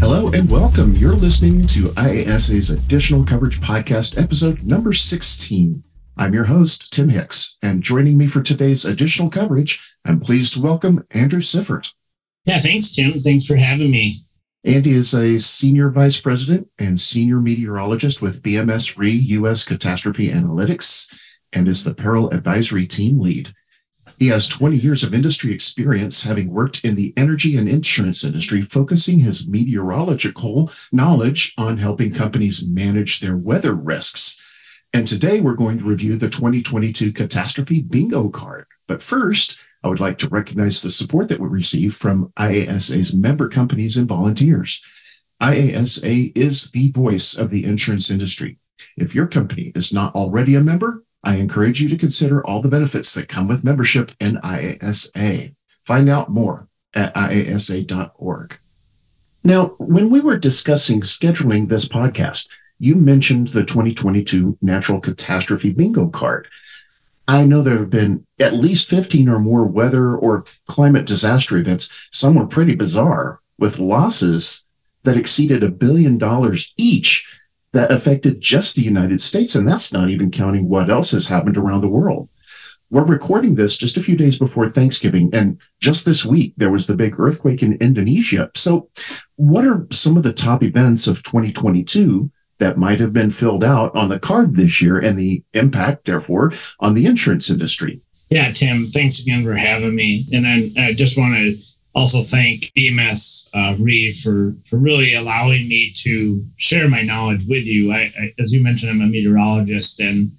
Hello and welcome. You're listening to IASA's Additional Coverage Podcast, episode number 16. I'm your host, Tim Hicks, and joining me for today's additional coverage, I'm pleased to welcome Andrew Siffert. Yeah, thanks, Tim. Thanks for having me. Andy is a senior vice president and senior meteorologist with BMS RE U.S. Catastrophe Analytics and is the peril advisory team lead. He has 20 years of industry experience, having worked in the energy and insurance industry, focusing his meteorological knowledge on helping companies manage their weather risks. And today we're going to review the 2022 Catastrophe Bingo card. But first, I would like to recognize the support that we receive from IASA's member companies and volunteers. IASA is the voice of the insurance industry. If your company is not already a member, I encourage you to consider all the benefits that come with membership in IASA. Find out more at iasa.org. Now, when we were discussing scheduling this podcast, you mentioned the 2022 natural catastrophe bingo card. I know there have been at least 15 or more weather or climate disaster events. Some were pretty bizarre with losses that exceeded a billion dollars each that affected just the United States. And that's not even counting what else has happened around the world. We're recording this just a few days before Thanksgiving. And just this week, there was the big earthquake in Indonesia. So what are some of the top events of 2022 that might have been filled out on the card this year and the impact, therefore, on the insurance industry. Yeah, Tim, thanks again for having me. And I, I just want to also thank BMS uh, Re for, for really allowing me to share my knowledge with you. I, I, as you mentioned, I'm a meteorologist and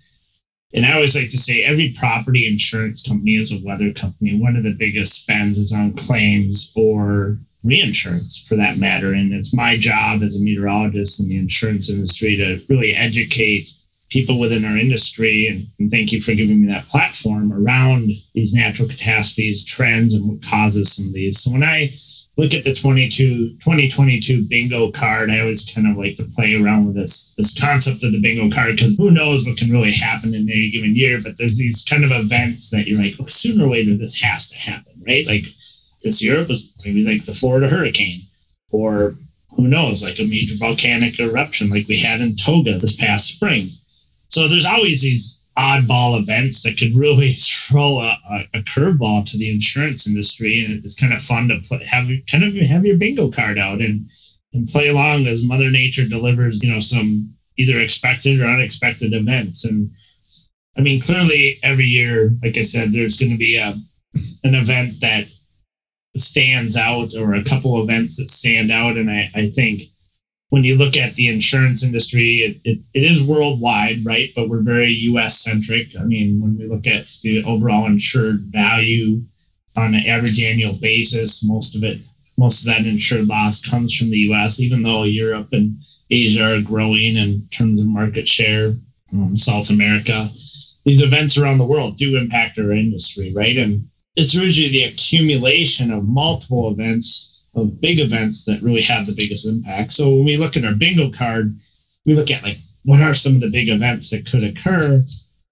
and I always like to say every property insurance company is a weather company. One of the biggest spends is on claims or reinsurance for that matter. And it's my job as a meteorologist in the insurance industry to really educate people within our industry. And, and, thank you for giving me that platform around these natural catastrophes, trends, and what causes some of these. So when I look at the 22, 2022 bingo card, I always kind of like to play around with this, this concept of the bingo card because who knows what can really happen in any given year. But there's these kind of events that you're like, oh, sooner or later, this has to happen, right? Like this year was maybe like the Florida hurricane, or who knows, like a major volcanic eruption like we had in Tonga this past spring. So there's always these oddball events that could really throw a, a, curveball to the insurance industry, and it's kind of fun to play, have kind of have your bingo card out and and play along as Mother Nature delivers, you know, some either expected or unexpected events. And I mean, clearly every year, like I said, there's going to be a an event that stands out or a couple events that stand out. And I, I think when you look at the insurance industry, it, it, it is worldwide, right? But we're very US centric. I mean, when we look at the overall insured value on an average annual basis, most of it, most of that insured loss comes from the US, even though Europe and Asia are growing in terms of market share, um, South America. These events around the world do impact our industry, right? And it's usually the accumulation of multiple events, of big events that really have the biggest impact. So when we look at our bingo card, we look at like what are some of the big events that could occur.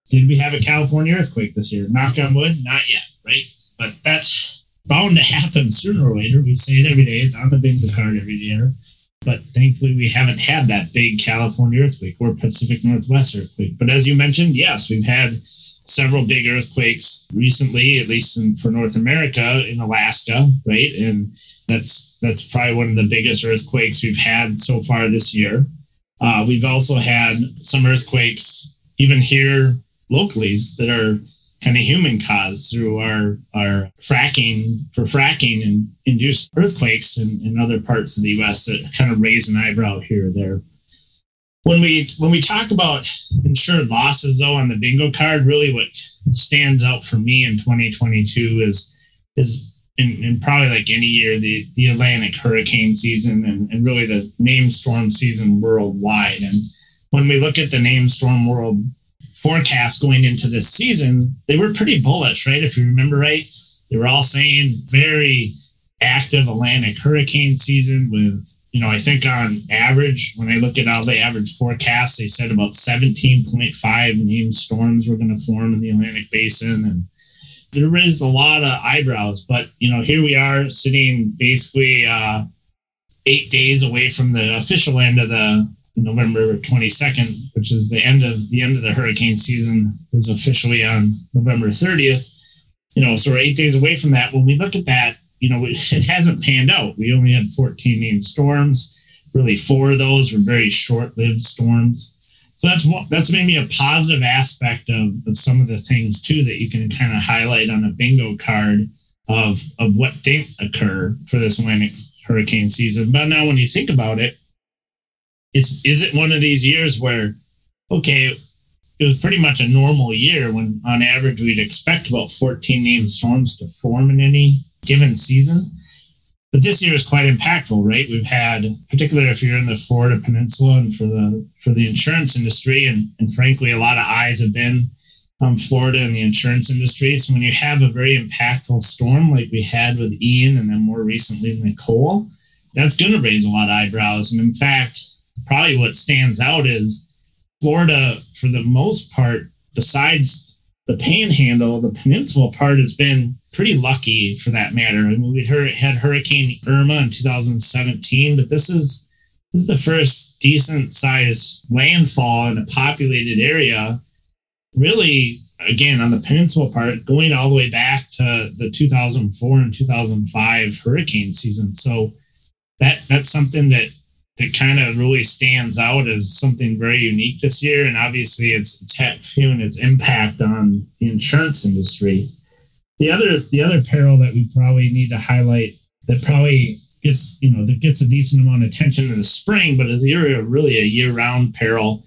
Did we have a California earthquake this year? Knock on wood, not yet, right? But that's bound to happen sooner or later. We say it every day. It's on the bingo card every year. But thankfully, we haven't had that big California earthquake or Pacific Northwest earthquake. But as you mentioned, yes, we've had several big earthquakes recently, at least in, for North America in Alaska, right? And that's that's probably one of the biggest earthquakes we've had so far this year. Uh, we've also had some earthquakes even here locally that are kind of human caused through our our fracking for fracking and induced earthquakes in, in other parts of the U.S. that kind of raise an eyebrow here or there when we when we talk about insured losses though on the bingo card really what stands out for me in 2022 is is in, in probably like any year the the atlantic hurricane season and, and really the named storm season worldwide and when we look at the named storm world forecast going into this season they were pretty bullish right if you remember right they were all saying very active atlantic hurricane season with you know, I think on average, when I look at all the average forecasts, they said about 17.5 named storms were going to form in the Atlantic Basin. And it raised a lot of eyebrows. But you know, here we are sitting basically uh, eight days away from the official end of the November 22nd, which is the end of the end of the hurricane season, is officially on November 30th. You know, so we're eight days away from that. When we look at that, you know, it hasn't panned out. We only had 14 named storms. Really, four of those were very short-lived storms. So that's what that's maybe a positive aspect of, of some of the things too that you can kind of highlight on a bingo card of of what didn't occur for this Atlantic hurricane season. But now when you think about it, is is it one of these years where okay, it was pretty much a normal year when on average we'd expect about 14 named storms to form in any given season. But this year is quite impactful, right? We've had, particularly if you're in the Florida Peninsula and for the for the insurance industry, and, and frankly, a lot of eyes have been on Florida and the insurance industry. So when you have a very impactful storm like we had with Ian and then more recently Nicole, that's going to raise a lot of eyebrows. And in fact, probably what stands out is Florida, for the most part, besides the panhandle, the peninsula part has been pretty lucky for that matter. I mean, we'd heard, had Hurricane Irma in 2017, but this is this is the first decent sized landfall in a populated area. Really, again, on the peninsula part, going all the way back to the 2004 and 2005 hurricane season. So that that's something that that kind of really stands out as something very unique this year. And obviously, it's it's feeling its impact on the insurance industry. The other the other peril that we probably need to highlight that probably gets you know that gets a decent amount of attention in the spring, but is really a year round peril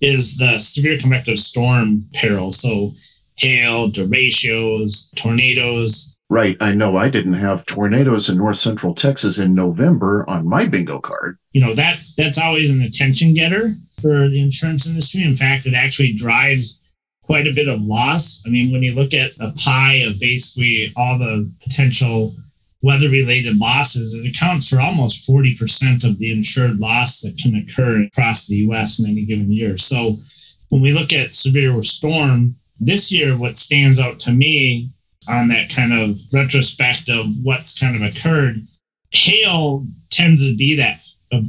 is the severe convective storm peril. So hail, derechos, tornadoes, Right. I know I didn't have tornadoes in north central Texas in November on my bingo card. You know, that that's always an attention getter for the insurance industry. In fact, it actually drives quite a bit of loss. I mean, when you look at a pie of basically all the potential weather related losses, it accounts for almost 40% of the insured loss that can occur across the US in any given year. So when we look at severe storm, this year, what stands out to me on that kind of retrospect of what's kind of occurred, hail tends to be that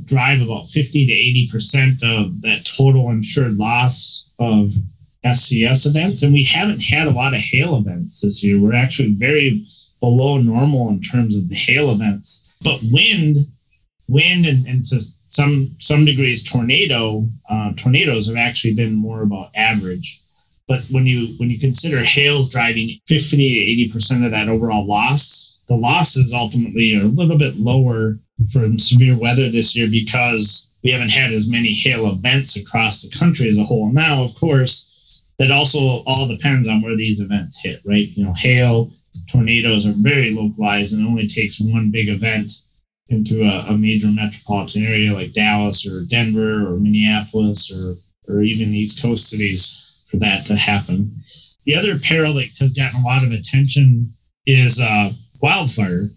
drive about 50 to 80% of that total insured loss of SCS events. And we haven't had a lot of hail events this year. We're actually very below normal in terms of the hail events. But wind, wind and, and to some some degrees tornado, uh, tornadoes have actually been more about average. But when you when you consider hails driving 50 to 80 percent of that overall loss, the losses ultimately are a little bit lower from severe weather this year because we haven't had as many hail events across the country as a whole. Now, of course, that also all depends on where these events hit, right? You know, hail, tornadoes are very localized and it only takes one big event into a, a major metropolitan area like Dallas or Denver or Minneapolis or or even East Coast cities for that to happen. The other peril that has gotten a lot of attention is uh, wildfire.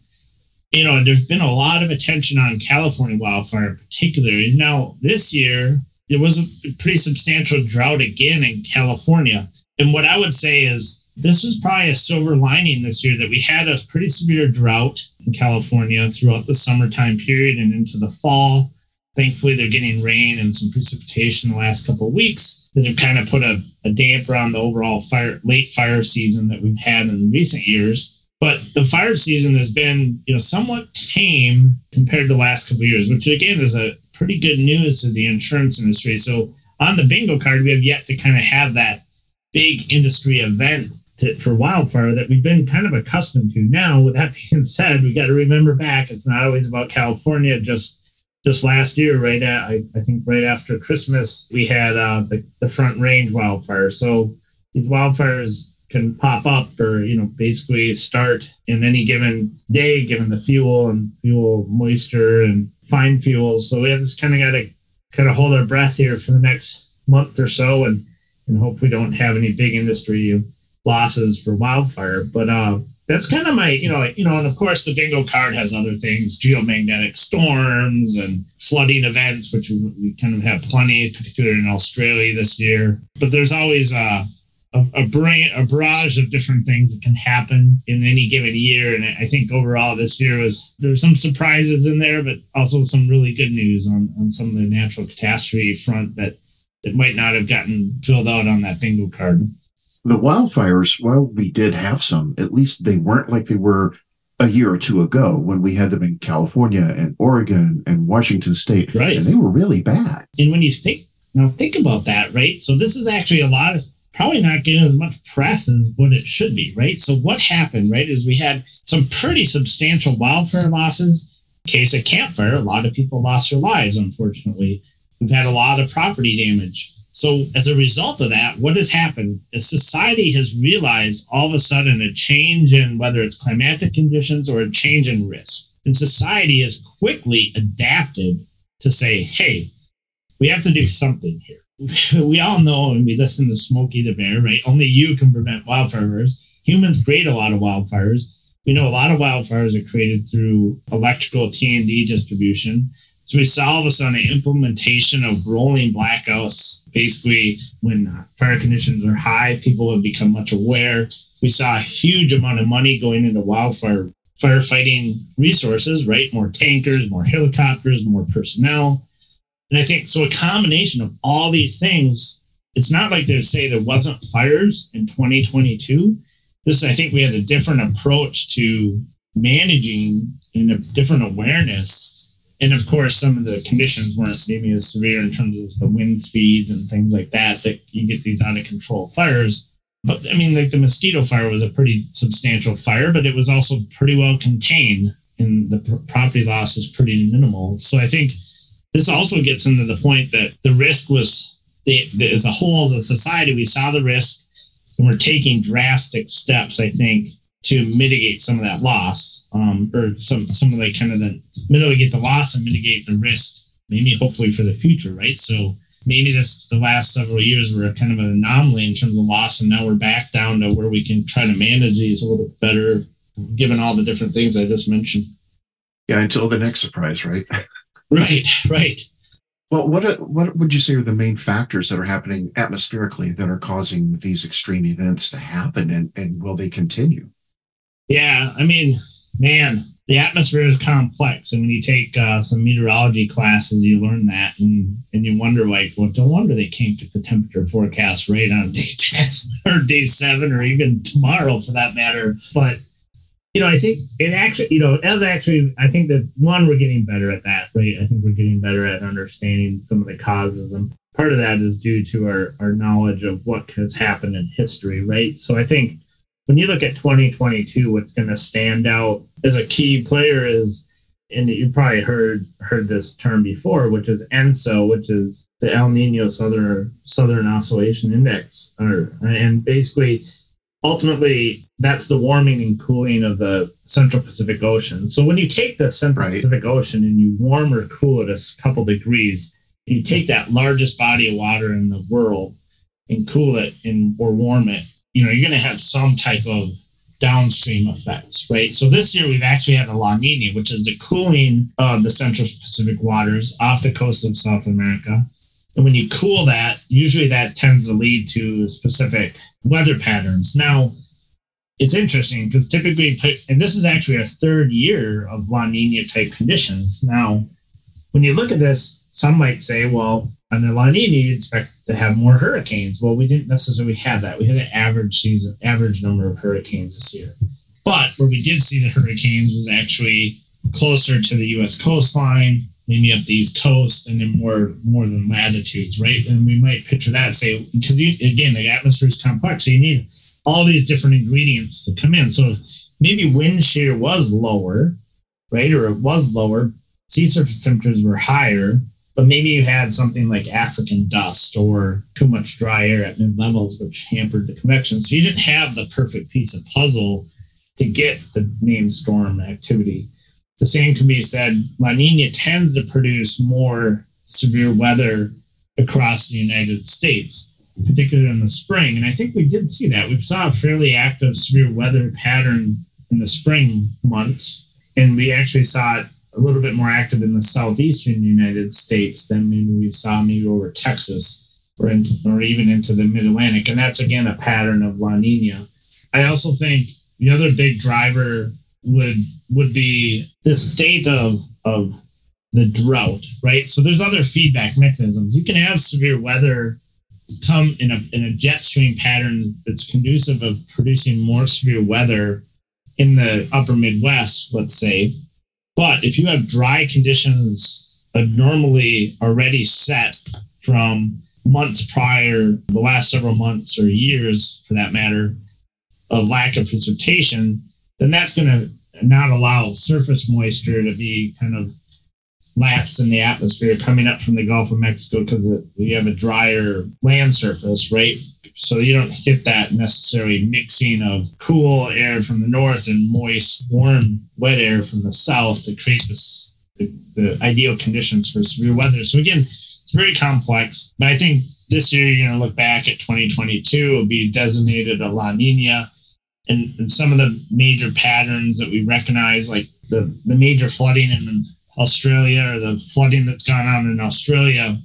You know, there's been a lot of attention on California wildfire in particular. Now this year, there was a pretty substantial drought again in California. And what I would say is this was probably a silver lining this year that we had a pretty severe drought in California throughout the summertime period and into the fall. Thankfully, they're getting rain and some precipitation the last couple of weeks that have kind of put a, a damper on the overall fire late fire season that we've had in recent years. But the fire season has been, you know, somewhat tame compared to the last couple of years, which again is a pretty good news to the insurance industry. So on the bingo card, we have yet to kind of have that big industry event to, for wildfire that we've been kind of accustomed to. Now, with that being said, we got to remember back, it's not always about California, just just last year, right at I, I think right after Christmas, we had uh, the, the front range wildfire. So these wildfires can pop up or you know basically start in any given day given the fuel and fuel moisture and fine fuels so we have just kind of got to kind of hold our breath here for the next month or so and and hope we don't have any big industry losses for wildfire but uh that's kind of my, you know, you know, and of course the bingo card has other things, geomagnetic storms and flooding events, which we kind of have plenty, particularly in Australia this year. But there's always a, a, a, brain, a barrage of different things that can happen in any given year. And I think overall this year was there were some surprises in there, but also some really good news on, on some of the natural catastrophe front that, that might not have gotten filled out on that bingo card. The wildfires, well, we did have some, at least they weren't like they were a year or two ago when we had them in California and Oregon and Washington State. Right. And they were really bad. And when you think now think about that, right? So this is actually a lot of probably not getting as much press as what it should be, right? So what happened, right, is we had some pretty substantial wildfire losses. Case of campfire, a lot of people lost their lives, unfortunately. We've had a lot of property damage. So as a result of that, what has happened is society has realized all of a sudden a change in whether it's climatic conditions or a change in risk. And society has quickly adapted to say, hey, we have to do something here. We all know and we listen to Smokey the Bear, right? Only you can prevent wildfires. Humans create a lot of wildfires. We know a lot of wildfires are created through electrical T&D distribution. So we saw of a sudden implementation of rolling blackouts. Basically, when uh, fire conditions are high, people have become much aware. We saw a huge amount of money going into wildfire firefighting resources, right? More tankers, more helicopters, more personnel. And I think so a combination of all these things, it's not like they say there wasn't fires in 2022. This, I think we had a different approach to managing and a different awareness. And of course, some of the conditions weren't maybe as severe in terms of the wind speeds and things like that, that you get these out of control fires. But I mean, like the mosquito fire was a pretty substantial fire, but it was also pretty well contained and the property loss was pretty minimal. So I think this also gets into the point that the risk was the, the, as a whole the society we saw the risk and we're taking drastic steps i think to mitigate some of that loss um, or some some of the kind of the mitigate the loss and mitigate the risk maybe hopefully for the future right? So maybe this the last several years were kind of an anomaly in terms of loss and now we're back down to where we can try to manage these a little bit better given all the different things i just mentioned. Yeah until the next surprise right Right, right. Well, what what would you say are the main factors that are happening atmospherically that are causing these extreme events to happen, and, and will they continue? Yeah, I mean, man, the atmosphere is complex, and when you take uh, some meteorology classes, you learn that, and and you wonder like, well, no wonder they can't get the temperature forecast right on day ten or day seven, or even tomorrow for that matter. But you know, I think it actually, you know, as actually, I think that one, we're getting better at that, right? I think we're getting better at understanding some of the causes. And part of that is due to our, our knowledge of what has happened in history, right? So I think when you look at 2022, what's going to stand out as a key player is, and you probably heard heard this term before, which is ENSO, which is the El Nino Southern Southern Oscillation Index, or and basically ultimately that's the warming and cooling of the central pacific ocean. So when you take the central right. pacific ocean and you warm or cool it a couple degrees and you take that largest body of water in the world and cool it and or warm it you know you're going to have some type of downstream effects right? So this year we've actually had a la nina which is the cooling of the central pacific waters off the coast of south america and when you cool that, usually that tends to lead to specific weather patterns. Now, it's interesting because typically, and this is actually our third year of La Nina type conditions. Now, when you look at this, some might say, well, the La Nina, you expect to have more hurricanes. Well, we didn't necessarily have that. We had an average season, average number of hurricanes this year. But where we did see the hurricanes was actually closer to the U.S. coastline, maybe up the East Coast and in more more than latitudes, right? And we might picture that and say because again the atmosphere is complex, so you need all these different ingredients to come in. So maybe wind shear was lower, right, or it was lower. Sea surface temperatures were higher, but maybe you had something like African dust or too much dry air at mid levels, which hampered the convection. So you didn't have the perfect piece of puzzle to get the named storm activity the same can be said. La Nina tends to produce more severe weather across the United States, particularly in the spring. And I think we did see that. We saw a fairly active severe weather pattern in the spring months. And we actually saw it a little bit more active in the southeastern United States than maybe we saw maybe over Texas. or, in, or even into the mid Atlantic. And that's again a pattern of La Nina. I also think the other big driver would would be the state of of the drought, right? So there's other feedback mechanisms. You can have severe weather come in a in a jet stream pattern that's conducive of producing more severe weather in the upper Midwest, let's say. But if you have dry conditions abnormally already set from months prior, the last several months or years for that matter, of lack of precipitation, then that's going to not allow surface moisture to be kind of lapse in the atmosphere coming up from the Gulf of Mexico because you have a drier land surface, right? So you don't get that necessary mixing of cool air from the north and moist, warm, wet air from the south to create this the, the ideal conditions for severe weather. So again, it's very complex. But I think this year you're going to look back at 2022, it'll be designated a La Nina. And, and some of the major patterns that we recognize, like the, the major flooding in Australia or the flooding that's gone on in Australia,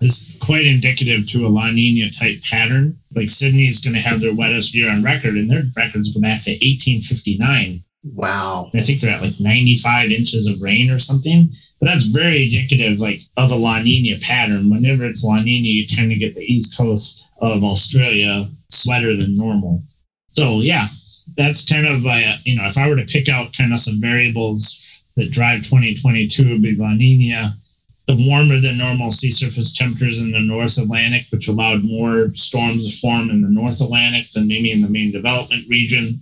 is quite indicative to a La Nina type pattern. Like Sydney is going to have their wettest year on record, and their records go back to 1859. Wow. I think they're at like 95 inches of rain or something. But that's very indicative, like of a La Nina pattern. Whenever it's La Nina, you tend to get the east coast of Australia wetter than normal. So yeah, that's kind of uh, you know, if I were to pick out kind of some variables that drive 2022 would be La Nina the warmer than normal sea surface temperatures in the North Atlantic, which allowed more storms to form in the North Atlantic than maybe in the main development region.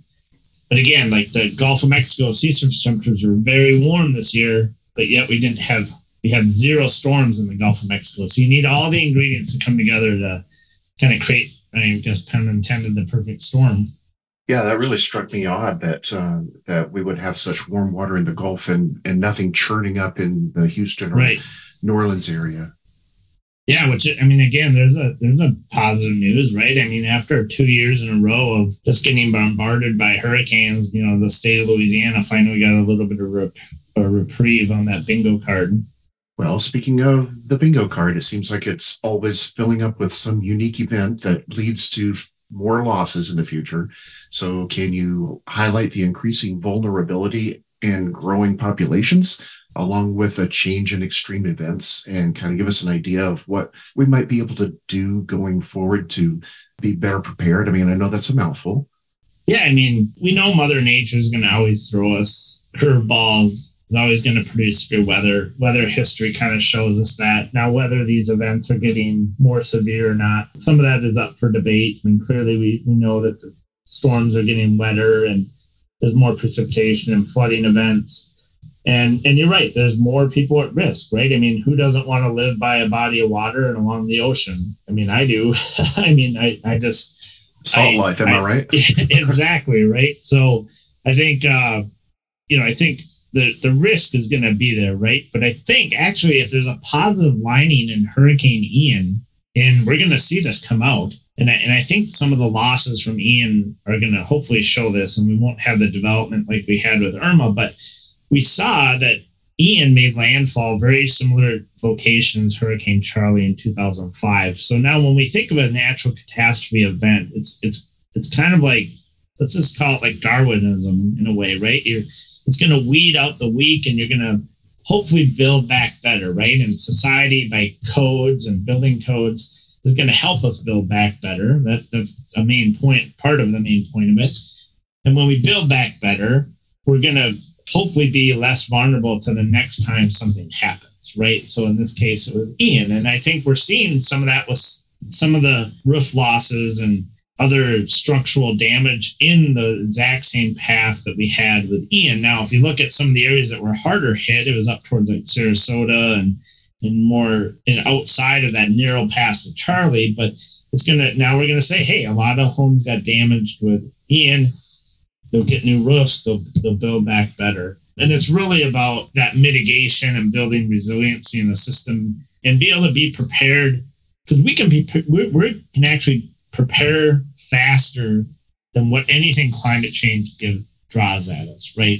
But again, like the Gulf of Mexico sea surface temperatures were very warm this year, but yet we didn't have we had zero storms in the Gulf of Mexico. So you need all the ingredients to come together to kind of create, I guess, pun intended, the perfect storm. Yeah, that really struck me odd that uh, that we would have such warm water in the Gulf and and nothing churning up in the Houston or right. New Orleans area. Yeah, which I mean, again, there's a there's a positive news, right? I mean, after two years in a row of just getting bombarded by hurricanes, you know, the state of Louisiana finally got a little bit of rep- a reprieve on that bingo card. Well, speaking of the bingo card, it seems like it's always filling up with some unique event that leads to more losses in the future. So, can you highlight the increasing vulnerability in growing populations? along with a change in extreme events and kind of give us an idea of what we might be able to do going forward to be better prepared? I mean, I know that's a mouthful. Yeah, I mean, we know Mother Nature is going to always throw us curveballs. Is always going to produce severe weather. Weather history kind of shows us that. Now, whether these events are getting more severe or not, some of that is up for debate. I mean, clearly we, we know that the storms are getting wetter and there's more precipitation and flooding events and and you're right. There's more people at risk, right? I mean, who doesn't want to live by a body of water and along the ocean? I mean, I do. I mean, I I just salt I, life. Am I, I right? exactly right. So I think uh, you know I think the the risk is going to be there, right? But I think actually, if there's a positive lining in Hurricane Ian, and we're going to see this come out. And I, and I think some of the losses from Ian are going to hopefully show this, and we won't have the development like we had with Irma. But we saw that Ian made landfall very similar locations Hurricane Charley in 2005. So now when we think of a natural catastrophe event, it's it's it's kind of like let's just call it like Darwinism in a way, right? You're it's going to weed out the weak and you're going to hopefully build back better, right? And society by codes and building codes is going to help us build back better. That that's a main point, part of the main point of it. And when we build back better, we're going to hopefully be less vulnerable to the next time something happens, right? So in this case, it was Ian. And I think we're seeing some of that with some of the roof losses and other structural damage in the exact same path that we had with Ian. Now, if you look at some of the areas that were harder hit, it was up towards like Sarasota and and more and outside of that narrow pass of Charley. But it's gonna now we're gonna say, hey, a lot of homes got damaged with Ian they'll get new roofs, they'll they'll build back better. And it's really about that mitigation and building resiliency in the system and be able to be prepared because we can be we, we can actually prepare faster than what anything climate change give, draws at us, right?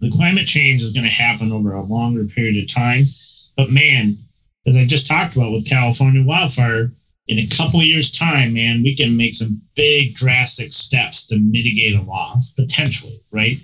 The climate change is going to happen over a longer period of time, but man, as I just talked about with California wildfire, in a couple years' time, man, we can make some big drastic steps to mitigate a loss potentially, right?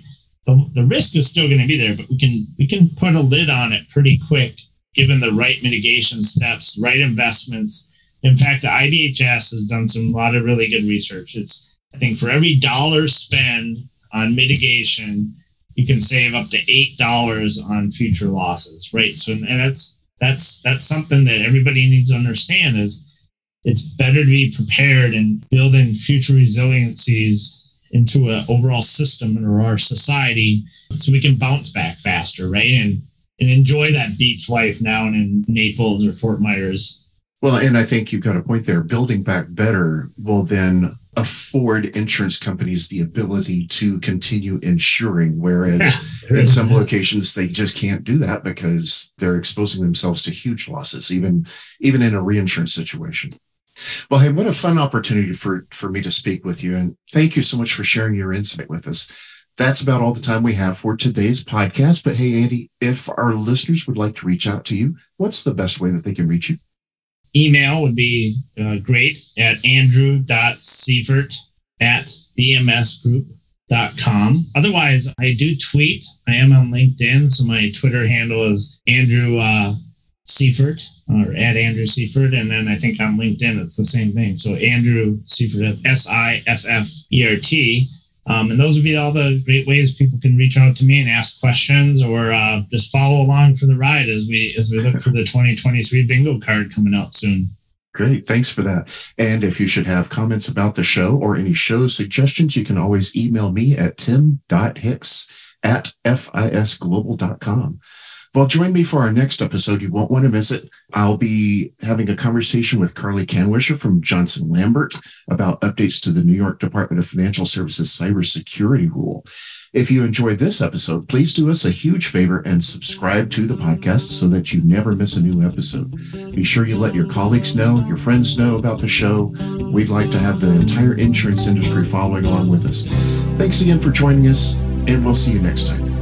The, the risk is still going to be there, but we can we can put a lid on it pretty quick given the right mitigation steps, right investments. In fact, the IBHS has done some lot of really good research. It's I think for every dollar spent on mitigation, you can save up to eight dollars on future losses, right? So, and that's that's that's something that everybody needs to understand is it's better to be prepared and build in future resiliencies into an overall system or our society so we can bounce back faster, right? And and enjoy that beach life now and in Naples or Fort Myers. Well, and I think you've got a point there. Building back better will then afford insurance companies the ability to continue insuring, whereas in some locations they just can't do that because they're exposing themselves to huge losses, even even in a reinsurance situation. Well, hey, what a fun opportunity for, for me to speak with you. And thank you so much for sharing your insight with us. That's about all the time we have for today's podcast. But hey, Andy, if our listeners would like to reach out to you, what's the best way that they can reach you? Email would be uh, great at andrew.siffert at bmsgroup.com. Otherwise, I do tweet. I am on LinkedIn. So my Twitter handle is Andrew uh, Siffert or at Andrew Siffert. And then I think on LinkedIn, it's the same thing. So Andrew Siffert, S I F F E R T. Um, and those would be all the great ways people can reach out to me and ask questions or uh, just follow along for the ride as we as we look for the 2023 bingo card coming out soon. Great. Thanks for that. And if you should have comments about the show or any show suggestions, you can always email me at tim.hicks at fisglobal.com. Well, join me for our next episode. You won't want to miss it. I'll be having a conversation with Carly Canwisher from Johnson Lambert about updates to the New York Department of Financial Services cybersecurity rule. If you enjoyed this episode, please do us a huge favor and subscribe to the podcast so that you never miss a new episode. Be sure you let your colleagues know, your friends know about the show. We'd like to have the entire insurance industry following along with us. Thanks again for joining us, and we'll see you next time.